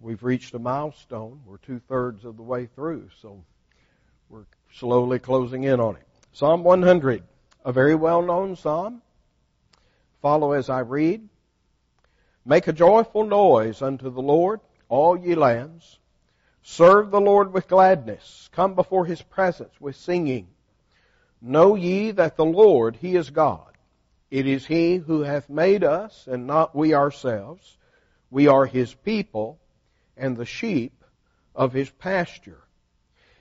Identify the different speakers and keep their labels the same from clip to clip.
Speaker 1: We've reached a milestone. We're two thirds of the way through, so we're slowly closing in on it. Psalm 100, a very well known psalm. Follow as I read. Make a joyful noise unto the Lord, all ye lands. Serve the Lord with gladness. Come before his presence with singing. Know ye that the Lord, he is God. It is he who hath made us, and not we ourselves. We are his people and the sheep of his pasture.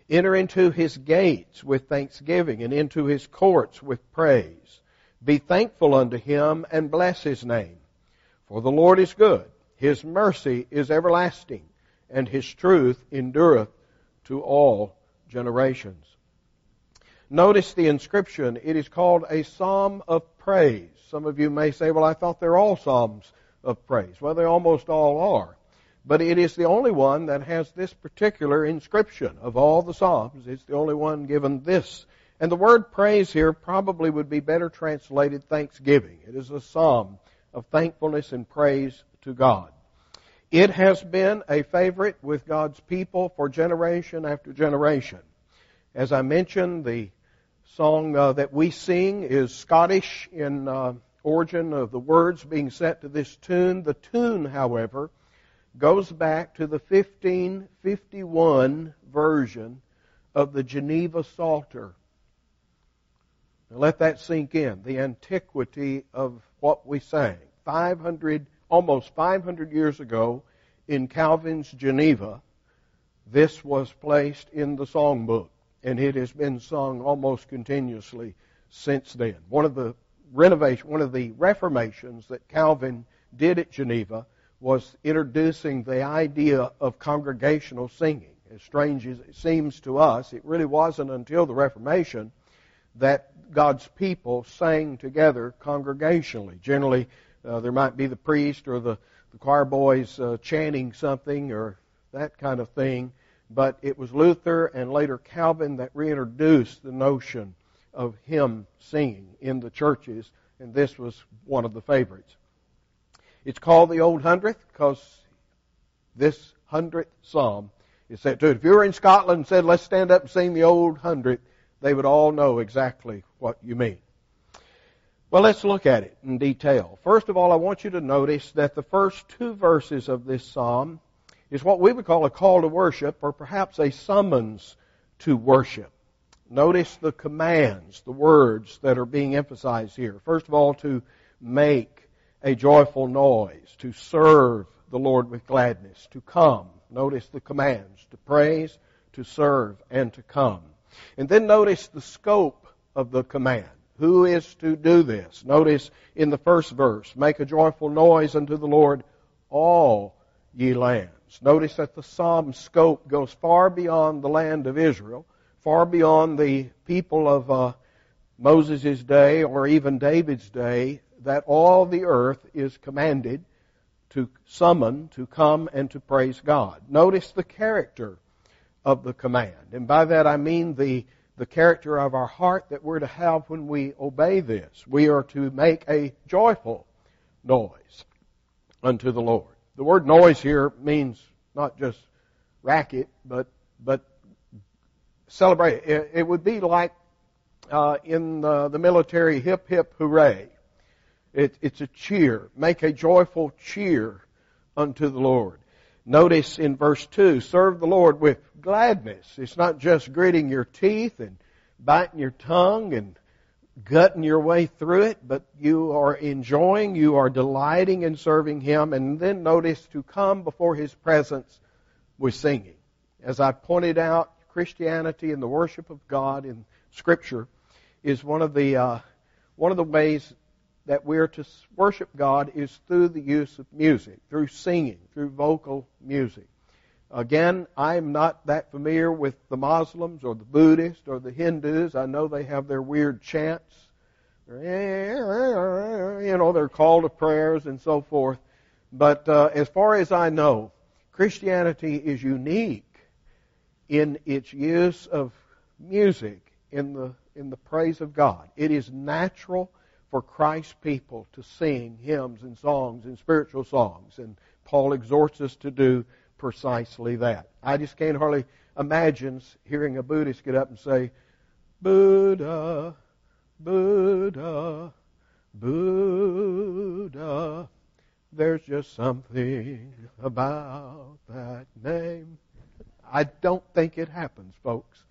Speaker 1: Enter into his gates with thanksgiving and into his courts with praise. Be thankful unto him and bless his name. For the Lord is good. His mercy is everlasting and his truth endureth to all generations. Notice the inscription. It is called a psalm of praise. Some of you may say, well, I thought they're all psalms of praise. Well, they almost all are. But it is the only one that has this particular inscription of all the Psalms. It's the only one given this. And the word praise here probably would be better translated thanksgiving. It is a psalm of thankfulness and praise to God. It has been a favorite with God's people for generation after generation. As I mentioned, the song uh, that we sing is Scottish in uh, origin of the words being set to this tune. The tune, however, goes back to the 1551 version of the Geneva Psalter. Now let that sink in. The antiquity of what we sang. 500, almost 500 years ago in Calvin's Geneva, this was placed in the songbook, and it has been sung almost continuously since then. One of the renovation, one of the reformations that Calvin did at Geneva was introducing the idea of congregational singing. As strange as it seems to us, it really wasn't until the Reformation that God's people sang together congregationally. Generally, uh, there might be the priest or the, the choir boys uh, chanting something or that kind of thing, but it was Luther and later Calvin that reintroduced the notion of hymn singing in the churches, and this was one of the favorites. It's called the Old Hundredth because this hundredth psalm is set to it. If you were in Scotland and said, let's stand up and sing the Old Hundredth, they would all know exactly what you mean. Well, let's look at it in detail. First of all, I want you to notice that the first two verses of this psalm is what we would call a call to worship or perhaps a summons to worship. Notice the commands, the words that are being emphasized here. First of all, to make a joyful noise, to serve the Lord with gladness, to come. Notice the commands to praise, to serve, and to come. And then notice the scope of the command. Who is to do this? Notice in the first verse, make a joyful noise unto the Lord, all ye lands. Notice that the psalm scope goes far beyond the land of Israel, far beyond the people of uh, Moses' day or even David's day, that all the earth is commanded to summon, to come, and to praise God. Notice the character of the command. And by that I mean the, the character of our heart that we're to have when we obey this. We are to make a joyful noise unto the Lord. The word noise here means not just racket, but, but celebrate. It, it would be like uh, in the, the military hip hip hooray. It, it's a cheer. Make a joyful cheer unto the Lord. Notice in verse 2, serve the Lord with gladness. It's not just gritting your teeth and biting your tongue and gutting your way through it, but you are enjoying, you are delighting in serving Him. And then notice to come before His presence with singing. As I pointed out, Christianity and the worship of God in Scripture is one of the uh, one of the ways that we're to worship God is through the use of music, through singing, through vocal music. Again, I'm not that familiar with the Muslims or the Buddhists or the Hindus. I know they have their weird chants. You know, they're call to prayers and so forth. But uh, as far as I know, Christianity is unique in its use of music in the in the praise of God. It is natural for Christ's people to sing hymns and songs and spiritual songs. And Paul exhorts us to do precisely that. I just can't hardly imagine hearing a Buddhist get up and say, Buddha, Buddha, Buddha. There's just something about that name. I don't think it happens, folks,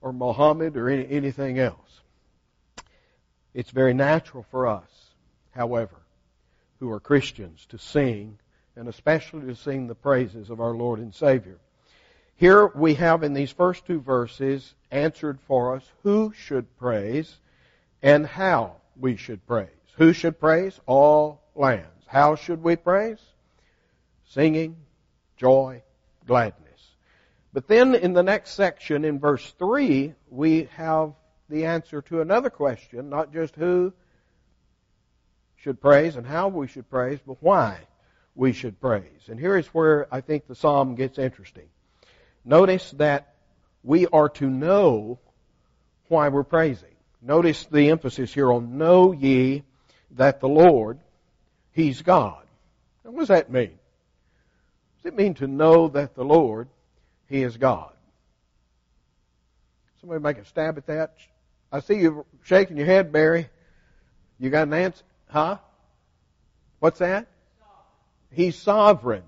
Speaker 1: or Mohammed or any, anything else. It's very natural for us, however, who are Christians to sing, and especially to sing the praises of our Lord and Savior. Here we have in these first two verses answered for us who should praise and how we should praise. Who should praise? All lands. How should we praise? Singing, joy, gladness. But then in the next section, in verse 3, we have the answer to another question, not just who should praise and how we should praise, but why we should praise. And here is where I think the psalm gets interesting. Notice that we are to know why we're praising. Notice the emphasis here on know ye that the Lord, He's God. Now, what does that mean? Does it mean to know that the Lord, He is God? Somebody make a stab at that? I see you shaking your head, Barry. You got an answer? Huh? What's that? He's sovereign.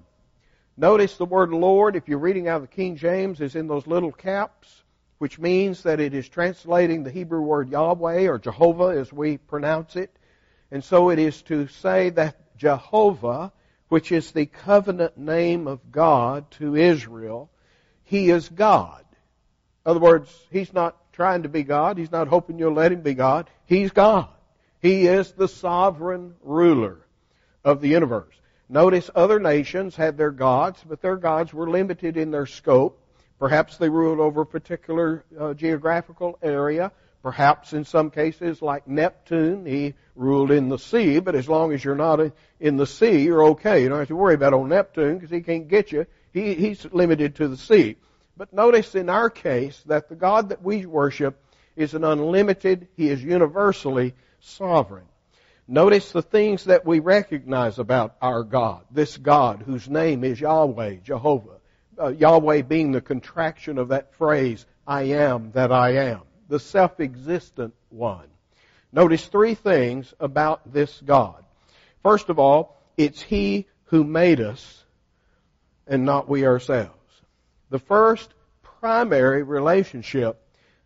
Speaker 1: Notice the word Lord, if you're reading out of the King James, is in those little caps, which means that it is translating the Hebrew word Yahweh or Jehovah as we pronounce it. And so it is to say that Jehovah, which is the covenant name of God to Israel, He is God. In other words, He's not trying to be God. He's not hoping you'll let Him be God. He's God. He is the sovereign ruler of the universe. Notice other nations had their gods, but their gods were limited in their scope. Perhaps they ruled over a particular uh, geographical area. Perhaps in some cases, like Neptune, he ruled in the sea, but as long as you're not in the sea, you're okay. You don't have to worry about old Neptune because he can't get you. He, he's limited to the sea. But notice in our case that the God that we worship is an unlimited, he is universally sovereign. Notice the things that we recognize about our God, this God whose name is Yahweh, Jehovah. Uh, Yahweh being the contraction of that phrase, I am that I am the self-existent one. Notice three things about this God. First of all, it's He who made us and not we ourselves. The first primary relationship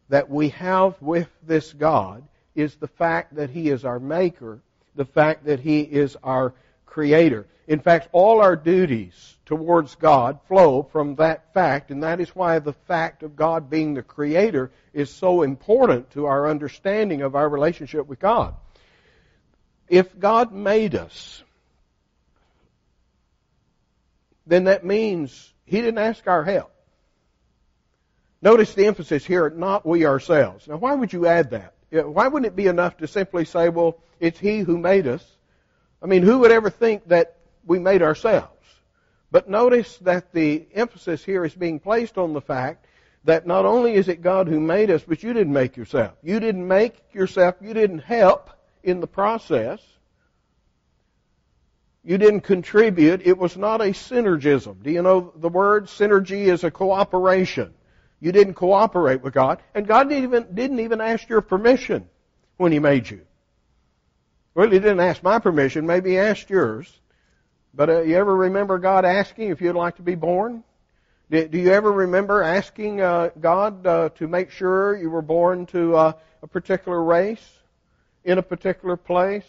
Speaker 1: that we have with this God is the fact that He is our maker, the fact that He is our creator. In fact, all our duties towards God flow from that fact, and that is why the fact of God being the Creator is so important to our understanding of our relationship with God. If God made us, then that means He didn't ask our help. Notice the emphasis here, not we ourselves. Now, why would you add that? Why wouldn't it be enough to simply say, well, it's He who made us? I mean, who would ever think that we made ourselves? But notice that the emphasis here is being placed on the fact that not only is it God who made us, but you didn't make yourself. You didn't make yourself. You didn't help in the process. You didn't contribute. It was not a synergism. Do you know the word synergy is a cooperation? You didn't cooperate with God, and God didn't even, didn't even ask your permission when He made you. Well, He didn't ask my permission. Maybe He asked yours. But uh, you ever remember God asking if you'd like to be born? Do, do you ever remember asking uh, God uh, to make sure you were born to uh, a particular race, in a particular place,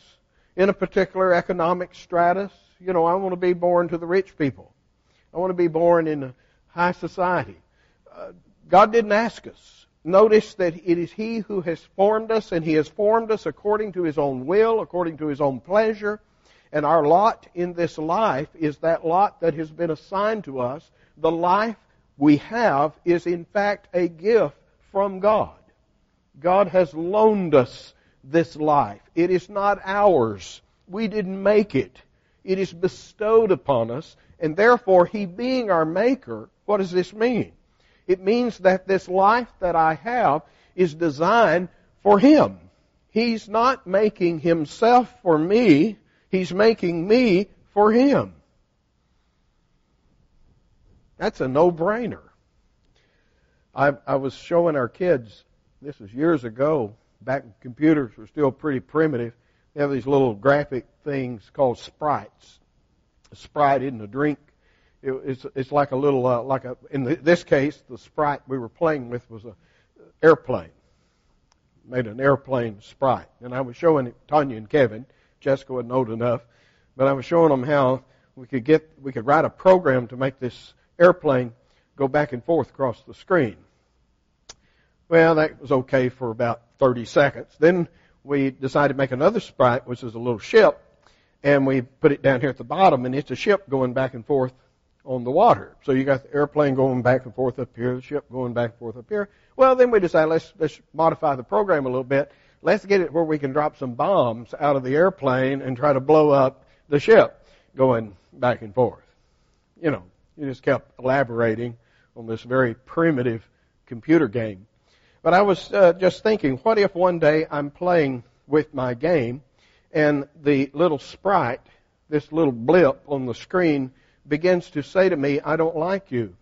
Speaker 1: in a particular economic stratus? You know, I want to be born to the rich people. I want to be born in high society. God didn't ask us. Notice that it is He who has formed us, and He has formed us according to His own will, according to His own pleasure. And our lot in this life is that lot that has been assigned to us. The life we have is in fact a gift from God. God has loaned us this life. It is not ours. We didn't make it. It is bestowed upon us, and therefore, He being our Maker, what does this mean? It means that this life that I have is designed for Him. He's not making Himself for me. He's making me for Him. That's a no-brainer. I, I was showing our kids, this was years ago, back when computers were still pretty primitive. They have these little graphic things called sprites. A sprite isn't a drink. It, it's, it's like a little, uh, like a, in the, this case, the sprite we were playing with was a airplane. Made an airplane sprite. And I was showing it, Tanya and Kevin. Jessica wasn't old enough. But I was showing them how we could get, we could write a program to make this airplane go back and forth across the screen. Well, that was okay for about 30 seconds. Then we decided to make another sprite, which is a little ship, and we put it down here at the bottom, and it's a ship going back and forth on the water. So you got the airplane going back and forth up here, the ship going back and forth up here. Well, then we decided let's let's modify the program a little bit. Let's get it where we can drop some bombs out of the airplane and try to blow up the ship going back and forth. You know, you just kept elaborating on this very primitive computer game. But I was uh, just thinking, what if one day I'm playing with my game and the little sprite, this little blip on the screen, begins to say to me, I don't like you.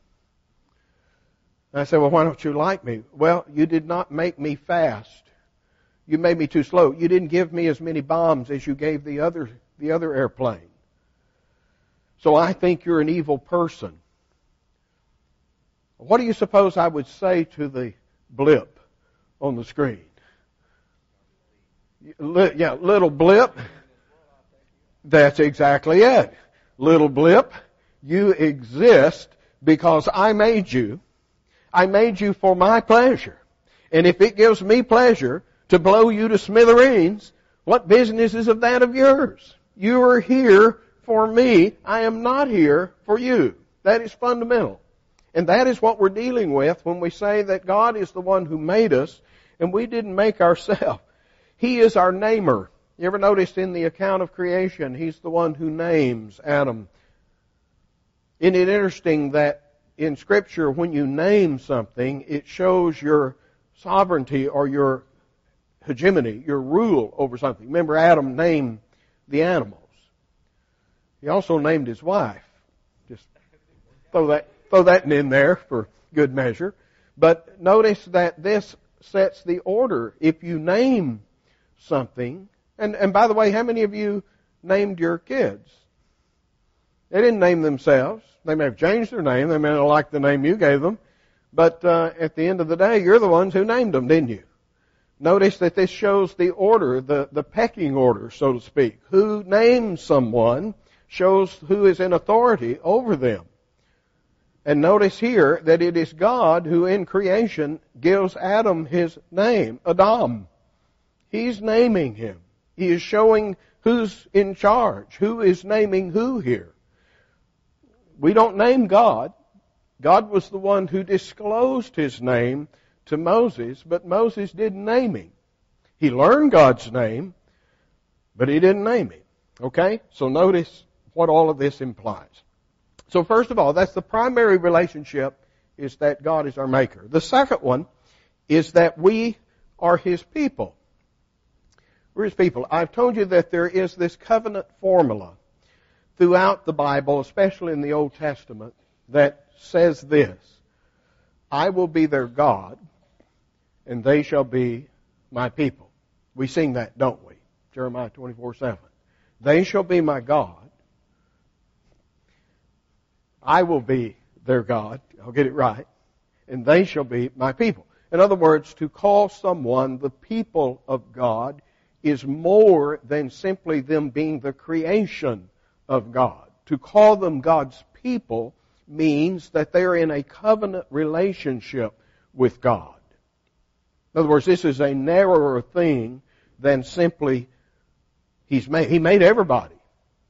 Speaker 1: I say, well, why don't you like me? Well, you did not make me fast. You made me too slow. You didn't give me as many bombs as you gave the other, the other airplane. So I think you're an evil person. What do you suppose I would say to the blip on the screen. Yeah, little blip. That's exactly it. Little blip, you exist because I made you. I made you for my pleasure. And if it gives me pleasure to blow you to smithereens, what business is of that of yours? You are here for me. I am not here for you. That is fundamental. And that is what we're dealing with when we say that God is the one who made us and we didn't make ourselves. He is our namer. You ever noticed in the account of creation, He's the one who names Adam. Isn't it interesting that in Scripture, when you name something, it shows your sovereignty or your hegemony, your rule over something. Remember, Adam named the animals. He also named his wife. Just throw that throw that in there for good measure. But notice that this sets the order. If you name something, and, and by the way, how many of you named your kids? They didn't name themselves. They may have changed their name. They may not like the name you gave them. But uh, at the end of the day, you're the ones who named them, didn't you? Notice that this shows the order, the, the pecking order, so to speak. Who names someone shows who is in authority over them. And notice here that it is God who in creation gives Adam his name, Adam. He's naming him. He is showing who's in charge, who is naming who here. We don't name God. God was the one who disclosed his name to Moses, but Moses didn't name him. He learned God's name, but he didn't name him. Okay? So notice what all of this implies. So first of all, that's the primary relationship is that God is our maker. The second one is that we are His people. We're His people. I've told you that there is this covenant formula throughout the Bible, especially in the Old Testament, that says this. I will be their God, and they shall be my people. We sing that, don't we? Jeremiah 24 7. They shall be my God, I will be their God. I'll get it right. And they shall be my people. In other words, to call someone the people of God is more than simply them being the creation of God. To call them God's people means that they're in a covenant relationship with God. In other words, this is a narrower thing than simply He's made, He made everybody,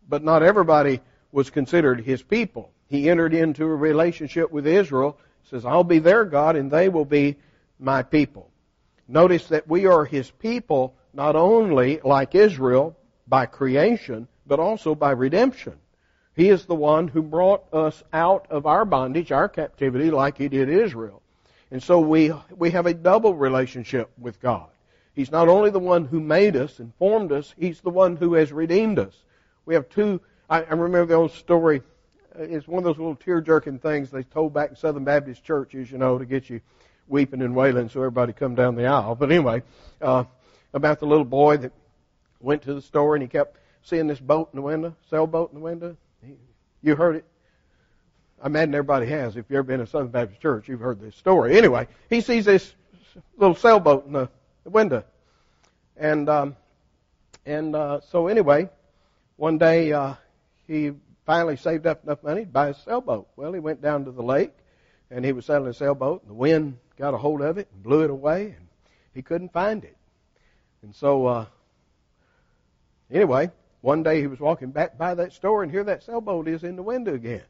Speaker 1: but not everybody was considered His people he entered into a relationship with Israel. says, I'll be their God and they will be my people. Notice that we are his people not only like Israel by creation, but also by redemption. He is the one who brought us out of our bondage, our captivity, like he did Israel. And so we, we have a double relationship with God. He's not only the one who made us and formed us, He's the one who has redeemed us. We have two, I, I remember the old story it's one of those little tear-jerking things they told back in Southern Baptist churches, you know, to get you weeping and wailing so everybody come down the aisle. But anyway, uh, about the little boy that went to the store and he kept seeing this boat in the window, sailboat in the window. You heard it. I imagine everybody has. If you've ever been in a Southern Baptist church, you've heard this story. Anyway, he sees this little sailboat in the, window, and um, and uh, so anyway, one day uh, he finally saved up enough money to buy a sailboat. Well, he went down to the lake, and he was sailing a sailboat, and the wind got a hold of it and blew it away, and he couldn't find it. And so, uh, anyway, one day he was walking back by that store, and here that sailboat is in the window again.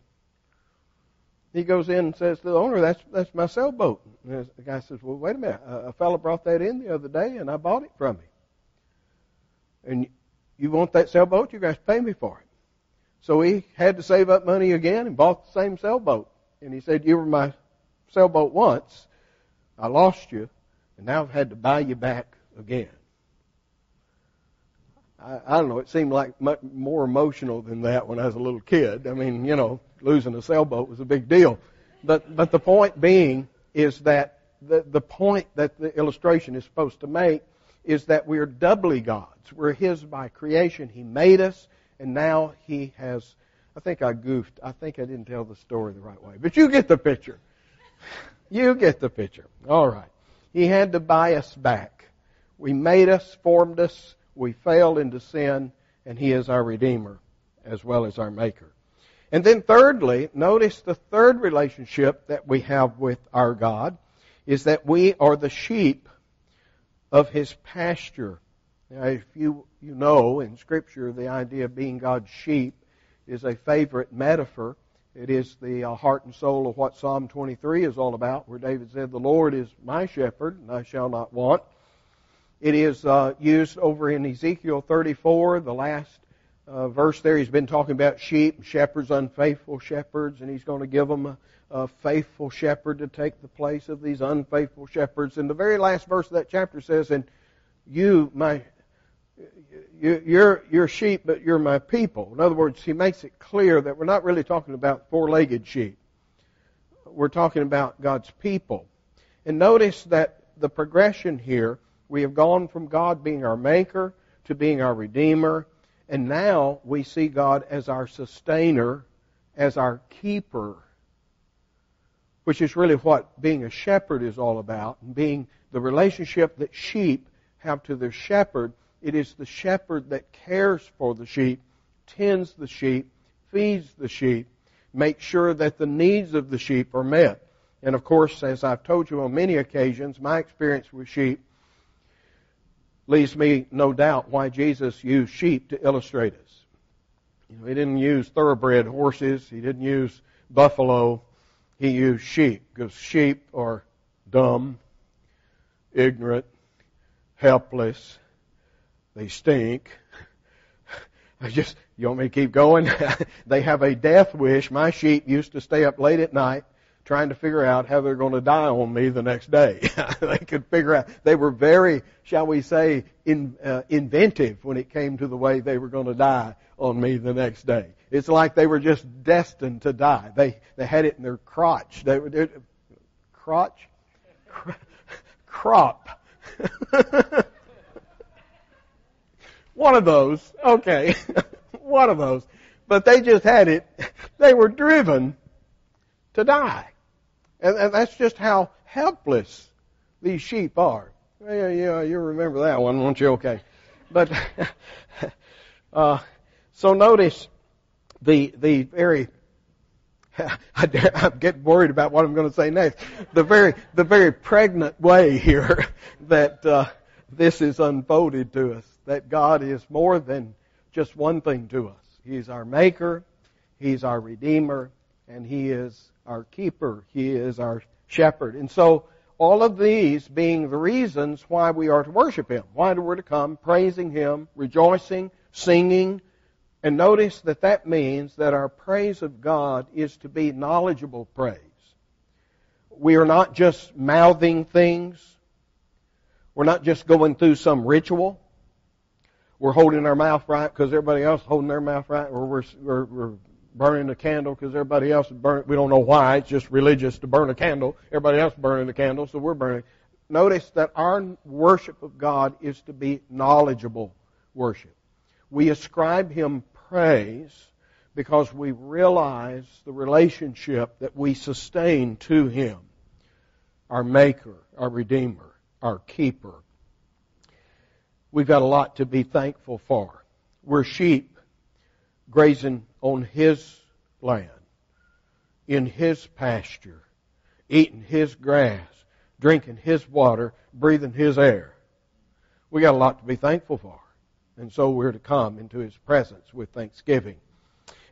Speaker 1: He goes in and says to the owner, "That's that's my sailboat." And the guy says, "Well, wait a minute. A, a fellow brought that in the other day, and I bought it from him. And you want that sailboat? You guys pay me for it." So he had to save up money again and bought the same sailboat. And he said, "You were my sailboat once. I lost you, and now I've had to buy you back again." I, I don't know. It seemed like much more emotional than that when I was a little kid. I mean, you know, losing a sailboat was a big deal. But but the point being is that the the point that the illustration is supposed to make is that we're doubly God's. We're His by creation. He made us, and now He has. I think I goofed. I think I didn't tell the story the right way. But you get the picture. You get the picture. All right. He had to buy us back. We made us, formed us, we failed into sin, and He is our Redeemer as well as our Maker. And then thirdly, notice the third relationship that we have with our God is that we are the sheep of His pasture. Now, if you, you know in Scripture the idea of being God's sheep is a favorite metaphor. It is the uh, heart and soul of what Psalm 23 is all about, where David said, The Lord is my shepherd, and I shall not want. It is uh, used over in Ezekiel 34, the last uh, verse there. He's been talking about sheep, shepherds, unfaithful shepherds, and he's going to give them a, a faithful shepherd to take the place of these unfaithful shepherds. And the very last verse of that chapter says, "And you, my, you, you're you're sheep, but you're my people." In other words, he makes it clear that we're not really talking about four-legged sheep. We're talking about God's people. And notice that the progression here we have gone from God being our maker to being our redeemer, and now we see God as our sustainer, as our keeper, which is really what being a shepherd is all about, and being the relationship that sheep have to their shepherd. It is the shepherd that cares for the sheep, tends the sheep, feeds the sheep, makes sure that the needs of the sheep are met. And of course, as I've told you on many occasions, my experience with sheep leaves me no doubt why Jesus used sheep to illustrate us. You know, he didn't use thoroughbred horses. He didn't use buffalo. He used sheep because sheep are dumb, ignorant, helpless. They stink. I just, you want me to keep going? they have a death wish. My sheep used to stay up late at night trying to figure out how they're going to die on me the next day. they could figure out, they were very, shall we say, in, uh, inventive when it came to the way they were going to die on me the next day. It's like they were just destined to die. They, they had it in their crotch. They were, crotch? Crop. One of those. Okay. One of those. But they just had it. They were driven to die. And, and that's just how helpless these sheep are. Yeah, yeah, you remember that one, won't you? Okay. But, uh, so notice the, the very, I am getting worried about what I'm going to say next. The very, the very pregnant way here that, uh, this is unfolded to us. That God is more than just one thing to us. He's our maker. He's our redeemer and He is our keeper. He is our shepherd. And so, all of these being the reasons why we are to worship Him, why we're to come praising Him, rejoicing, singing, and notice that that means that our praise of God is to be knowledgeable praise. We are not just mouthing things. We're not just going through some ritual. We're holding our mouth right because everybody else is holding their mouth right, or we're, we're, we're burning a candle because everybody else is burning. We don't know why. It's just religious to burn a candle. Everybody else is burning the candle, so we're burning. Notice that our worship of God is to be knowledgeable worship. We ascribe Him praise because we realize the relationship that we sustain to Him, our Maker, our Redeemer, our Keeper. We've got a lot to be thankful for. We're sheep grazing on His land, in His pasture, eating His grass, drinking His water, breathing His air. We got a lot to be thankful for. And so we're to come into His presence with thanksgiving.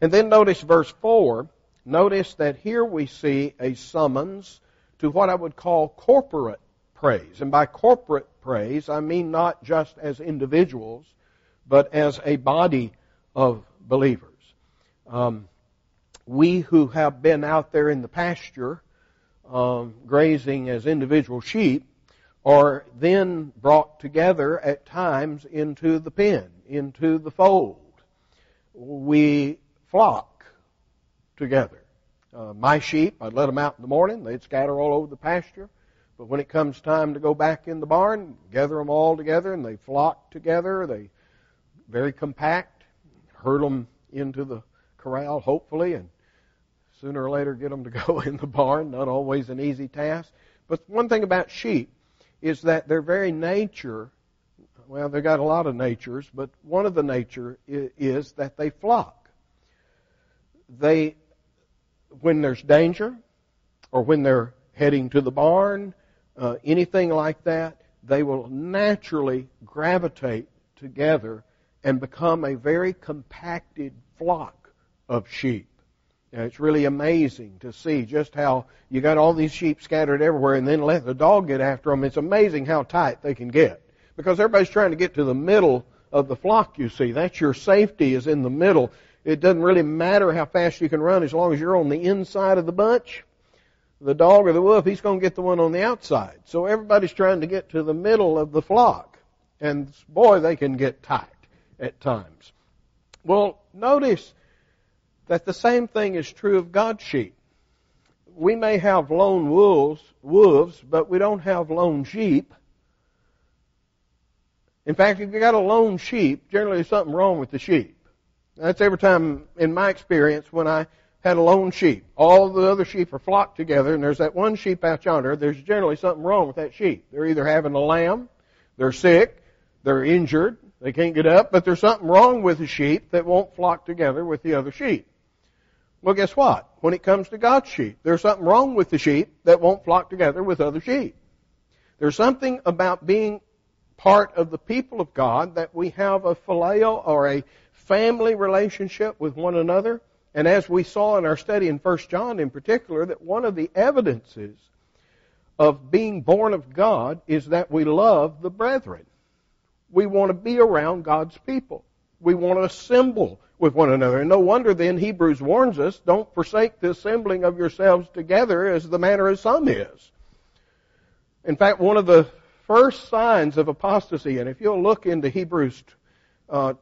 Speaker 1: And then notice verse 4. Notice that here we see a summons to what I would call corporate praise. And by corporate praise, I mean not just as individuals, but as a body of believers. Um, we who have been out there in the pasture, um, grazing as individual sheep, are then brought together at times into the pen, into the fold. We flock together. Uh, my sheep, I'd let them out in the morning. They'd scatter all over the pasture. But when it comes time to go back in the barn, gather them all together and they flock together. They very compact, herd them into the corral, hopefully, and sooner or later get them to go in the barn. Not always an easy task. But one thing about sheep is that their very nature, well, they've got a lot of natures, but one of the nature is that they flock they, when there's danger, or when they're heading to the barn, uh, anything like that, they will naturally gravitate together and become a very compacted flock of sheep. Now, it's really amazing to see just how you got all these sheep scattered everywhere and then let the dog get after them. It's amazing how tight they can get. Because everybody's trying to get to the middle of the flock, you see. That's your safety is in the middle. It doesn't really matter how fast you can run as long as you're on the inside of the bunch. The dog or the wolf, he's going to get the one on the outside. So everybody's trying to get to the middle of the flock. And boy, they can get tight at times. Well, notice that the same thing is true of God's sheep. We may have lone wolves, wolves, but we don't have lone sheep. In fact, if you got a lone sheep, generally there's something wrong with the sheep. That's every time, in my experience, when I had a lone sheep. All the other sheep are flocked together, and there's that one sheep out yonder. There's generally something wrong with that sheep. They're either having a lamb, they're sick, they're injured, they can't get up, but there's something wrong with the sheep that won't flock together with the other sheep. Well, guess what? When it comes to God's sheep, there's something wrong with the sheep that won't flock together with other sheep. There's something about being part of the people of God that we have a phileo or a family relationship with one another. And as we saw in our study in 1 John in particular, that one of the evidences of being born of God is that we love the brethren. We want to be around God's people. We want to assemble with one another. And no wonder then Hebrews warns us, don't forsake the assembling of yourselves together as the manner of some is. In fact, one of the first signs of apostasy, and if you'll look into Hebrews uh,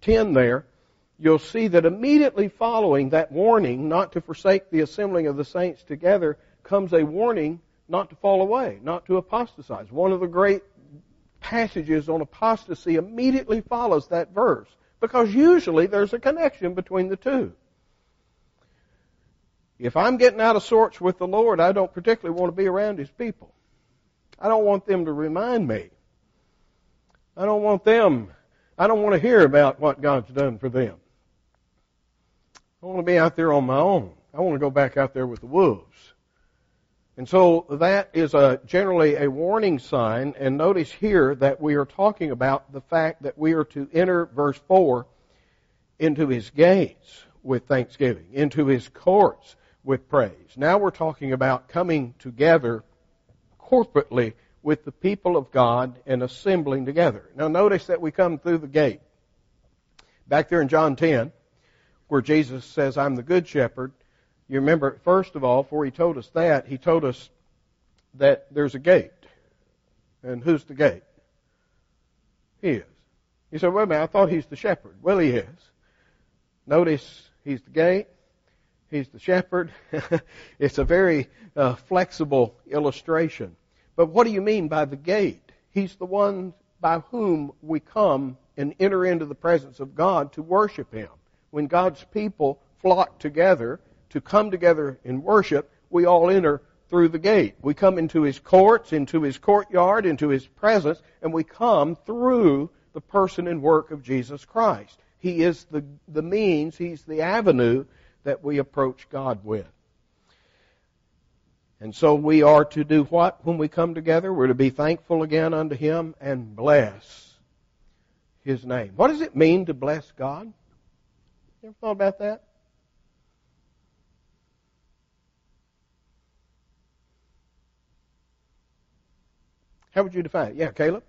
Speaker 1: 10 there, you'll see that immediately following that warning not to forsake the assembling of the saints together comes a warning not to fall away, not to apostatize. One of the great passages on apostasy immediately follows that verse because usually there's a connection between the two. If I'm getting out of sorts with the Lord, I don't particularly want to be around His people. I don't want them to remind me. I don't want them I don't want to hear about what God's done for them. I want to be out there on my own. I want to go back out there with the wolves. And so that is a, generally a warning sign. And notice here that we are talking about the fact that we are to enter verse 4 into his gates with thanksgiving, into his courts with praise. Now we're talking about coming together corporately with the people of God and assembling together. Now notice that we come through the gate. Back there in John 10, where Jesus says, I'm the good shepherd, you remember, first of all, before he told us that, he told us that there's a gate. And who's the gate? He is. You said, wait a minute, I thought he's the shepherd. Well, he is. Notice He's the gate. He's the shepherd. it's a very uh, flexible illustration. But what do you mean by the gate? He's the one by whom we come and enter into the presence of God to worship Him. When God's people flock together to come together in worship, we all enter through the gate. We come into His courts, into His courtyard, into His presence, and we come through the person and work of Jesus Christ. He is the, the means, He's the avenue that we approach God with. And so we are to do what when we come together? We're to be thankful again unto Him and bless His name. What does it mean to bless God? You ever thought about that? How would you define it? Yeah, Caleb?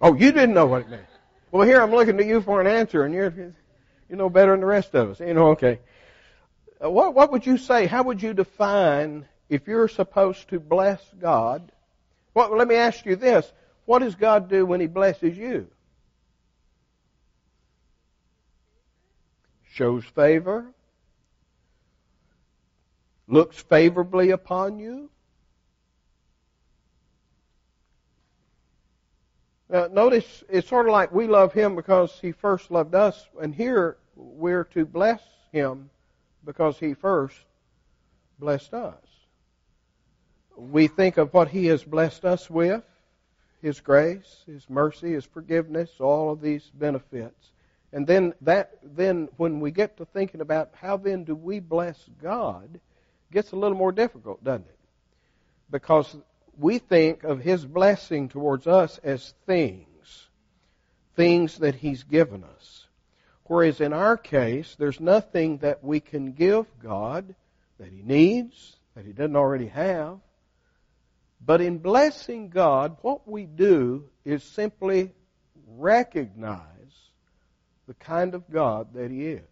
Speaker 1: Oh, you didn't know what it meant. Well, here I'm looking to you for an answer, and you're you know better than the rest of us. You know, okay. Uh, what what would you say? How would you define if you're supposed to bless God? Well, let me ask you this: What does God do when He blesses you? Shows favor, looks favorably upon you. Now, notice it's sort of like we love him because he first loved us, and here we're to bless him because he first blessed us. We think of what he has blessed us with, his grace, his mercy, his forgiveness, all of these benefits. And then that then when we get to thinking about how then do we bless God, gets a little more difficult, doesn't it? Because we think of His blessing towards us as things, things that He's given us. Whereas in our case, there's nothing that we can give God that He needs, that He doesn't already have. But in blessing God, what we do is simply recognize the kind of God that He is.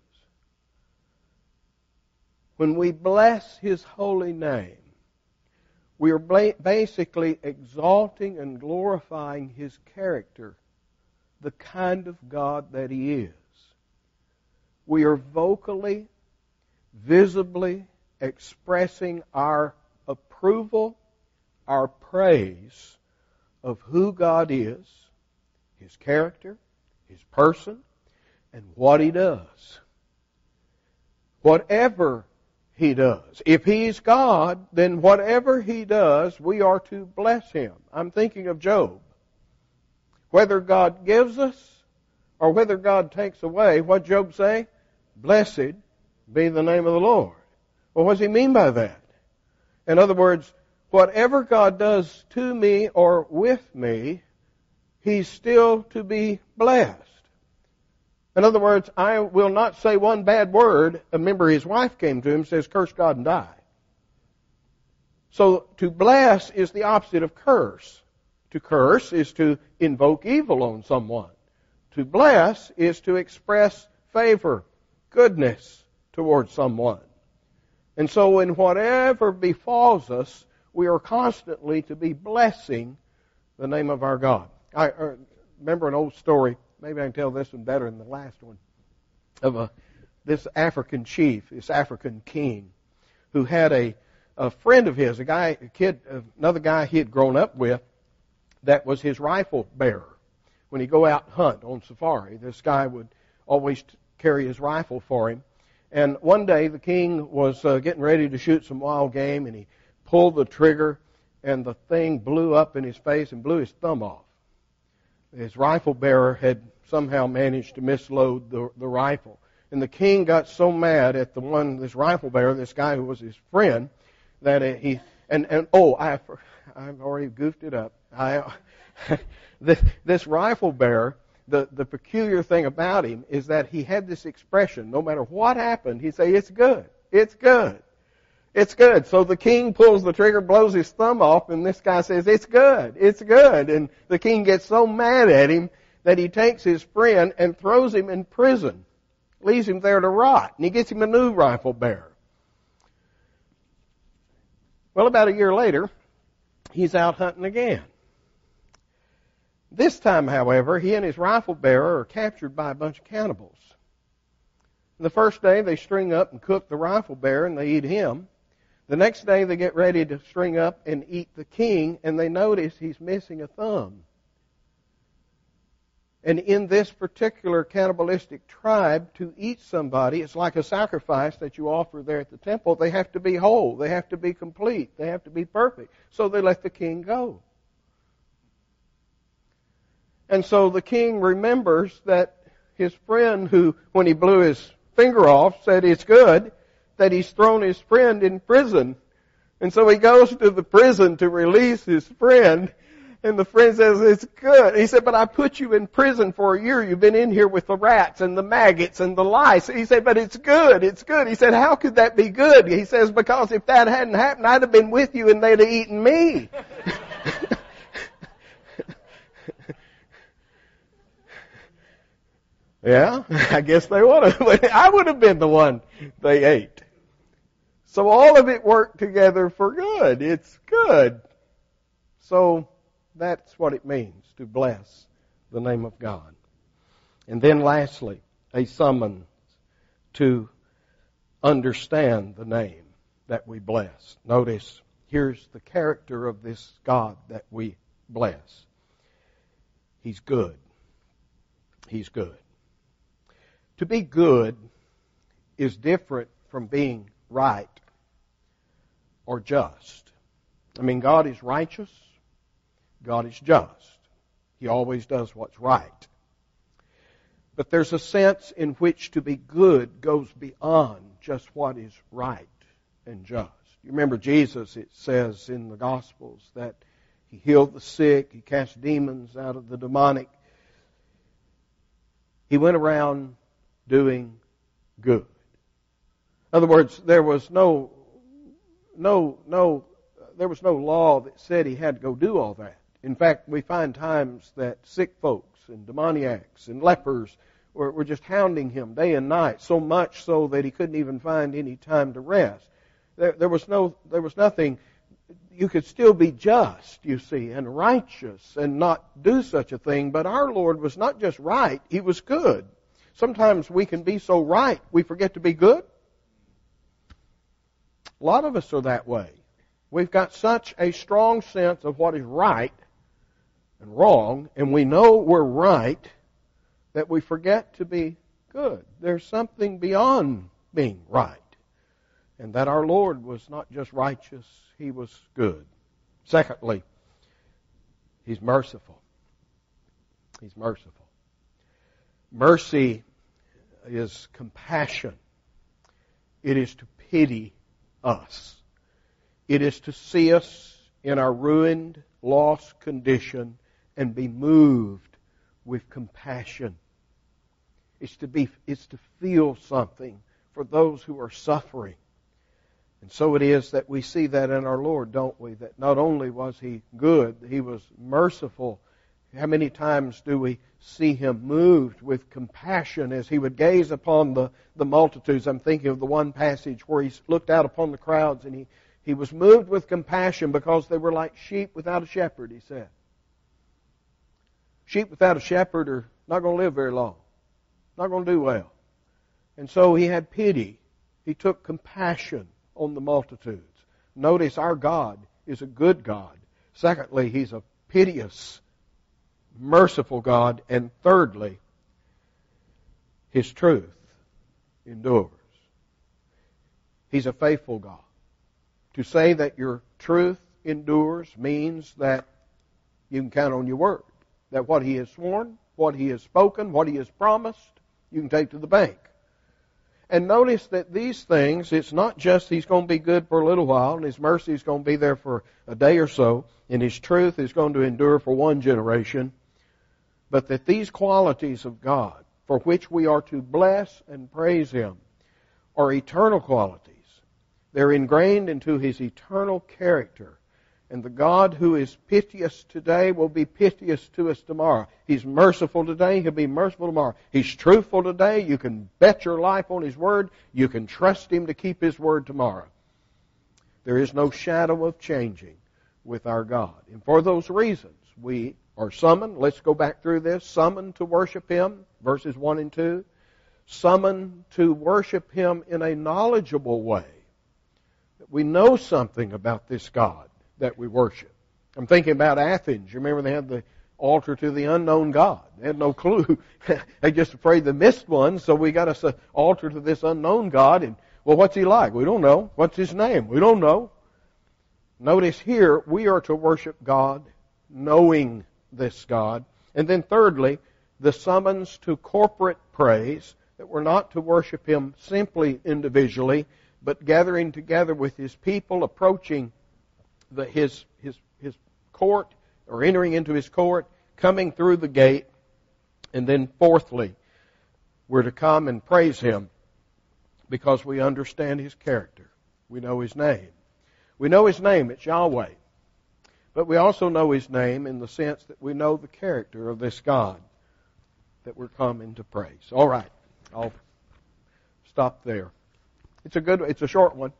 Speaker 1: When we bless His holy name, we are basically exalting and glorifying His character, the kind of God that He is. We are vocally, visibly expressing our approval, our praise of who God is, His character, His person, and what He does. Whatever he does. If he's God, then whatever he does, we are to bless him. I'm thinking of Job. Whether God gives us or whether God takes away, what Job say? Blessed be the name of the Lord. Well, what does he mean by that? In other words, whatever God does to me or with me, he's still to be blessed. In other words, I will not say one bad word. Remember, his wife came to him and says, curse God and die. So to bless is the opposite of curse. To curse is to invoke evil on someone. To bless is to express favor, goodness towards someone. And so in whatever befalls us, we are constantly to be blessing the name of our God. I uh, remember an old story maybe I can tell this one better than the last one, of a, this African chief, this African king, who had a, a friend of his, a guy, a kid, another guy he had grown up with, that was his rifle bearer. When he go out hunt on safari, this guy would always carry his rifle for him. And one day the king was uh, getting ready to shoot some wild game, and he pulled the trigger, and the thing blew up in his face and blew his thumb off his rifle bearer had somehow managed to misload the, the rifle. And the king got so mad at the one, this rifle bearer, this guy who was his friend, that he, and, and oh, I, I've already goofed it up. I, this, this rifle bearer, the, the peculiar thing about him is that he had this expression, no matter what happened, he'd say, it's good, it's good. It's good. So the king pulls the trigger, blows his thumb off, and this guy says, it's good, it's good. And the king gets so mad at him that he takes his friend and throws him in prison, leaves him there to rot, and he gets him a new rifle bearer. Well, about a year later, he's out hunting again. This time, however, he and his rifle bearer are captured by a bunch of cannibals. The first day they string up and cook the rifle bearer and they eat him. The next day they get ready to string up and eat the king and they notice he's missing a thumb. And in this particular cannibalistic tribe, to eat somebody, it's like a sacrifice that you offer there at the temple. They have to be whole. They have to be complete. They have to be perfect. So they let the king go. And so the king remembers that his friend who, when he blew his finger off, said it's good, that he's thrown his friend in prison. And so he goes to the prison to release his friend. And the friend says, it's good. He said, but I put you in prison for a year. You've been in here with the rats and the maggots and the lice. He said, but it's good. It's good. He said, how could that be good? He says, because if that hadn't happened, I'd have been with you and they'd have eaten me. yeah, I guess they would have. I would have been the one they ate. So all of it worked together for good. It's good. So that's what it means to bless the name of God. And then lastly, a summons to understand the name that we bless. Notice, here's the character of this God that we bless. He's good. He's good. To be good is different from being right or just. I mean, God is righteous. God is just. He always does what's right. But there's a sense in which to be good goes beyond just what is right and just. You remember Jesus, it says in the Gospels that he healed the sick, he cast demons out of the demonic. He went around doing good. In other words, there was no, no, no, there was no law that said he had to go do all that. In fact, we find times that sick folks and demoniacs and lepers were, were just hounding him day and night, so much so that he couldn't even find any time to rest. There, there was no, there was nothing. You could still be just, you see, and righteous and not do such a thing. But our Lord was not just right; He was good. Sometimes we can be so right we forget to be good. A lot of us are that way. We've got such a strong sense of what is right and wrong, and we know we're right, that we forget to be good. There's something beyond being right. And that our Lord was not just righteous, He was good. Secondly, He's merciful. He's merciful. Mercy is compassion. It is to pity us. It is to see us in our ruined, lost condition and be moved with compassion. It's to be, it's to feel something for those who are suffering. And so it is that we see that in our Lord, don't we? That not only was He good, He was merciful. How many times do we see Him moved with compassion as He would gaze upon the, the multitudes? I'm thinking of the one passage where He looked out upon the crowds and He, he was moved with compassion because they were like sheep without a shepherd, He said. Sheep without a shepherd are not going to live very long, not going to do well. And so he had pity. He took compassion on the multitudes. Notice our God is a good God. Secondly, he's a piteous, merciful God. And thirdly, his truth endures. He's a faithful God. To say that your truth endures means that you can count on your word that what he has sworn, what he has spoken, what he has promised, you can take to the bank. And notice that these things, it's not just he's going to be good for a little while, and his mercy is going to be there for a day or so, and his truth is going to endure for one generation, but that these qualities of God, for which we are to bless and praise him, are eternal qualities. They're ingrained into his eternal character. And the God who is piteous today will be piteous to us tomorrow. He's merciful today. He'll be merciful tomorrow. He's truthful today. You can bet your life on His Word. You can trust Him to keep His Word tomorrow. There is no shadow of changing with our God. And for those reasons, we or summoned. Let's go back through this. Summoned to worship Him, verses 1 and 2. Summoned to worship Him in a knowledgeable way. We know something about this God that we worship. I'm thinking about Athens. You remember they had the altar to the unknown God. They had no clue. they just afraid they missed one, so we got us an altar to this unknown God. And well, what's he like? We don't know. What's his name? We don't know. Notice here, we are to worship God knowing this God. And then thirdly, the summons to corporate praise, that we're not to worship Him simply individually, but gathering together with His people, approaching the, His, His, His court, or entering into His court, coming through the gate, and then fourthly, we're to come and praise Him because we understand His character. We know His name. We know His name, it's Yahweh. But we also know His name in the sense that we know the character of this God that we're coming to praise. All right. I'll stop there. It's a good, it's a short one,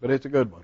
Speaker 1: but it's a good one.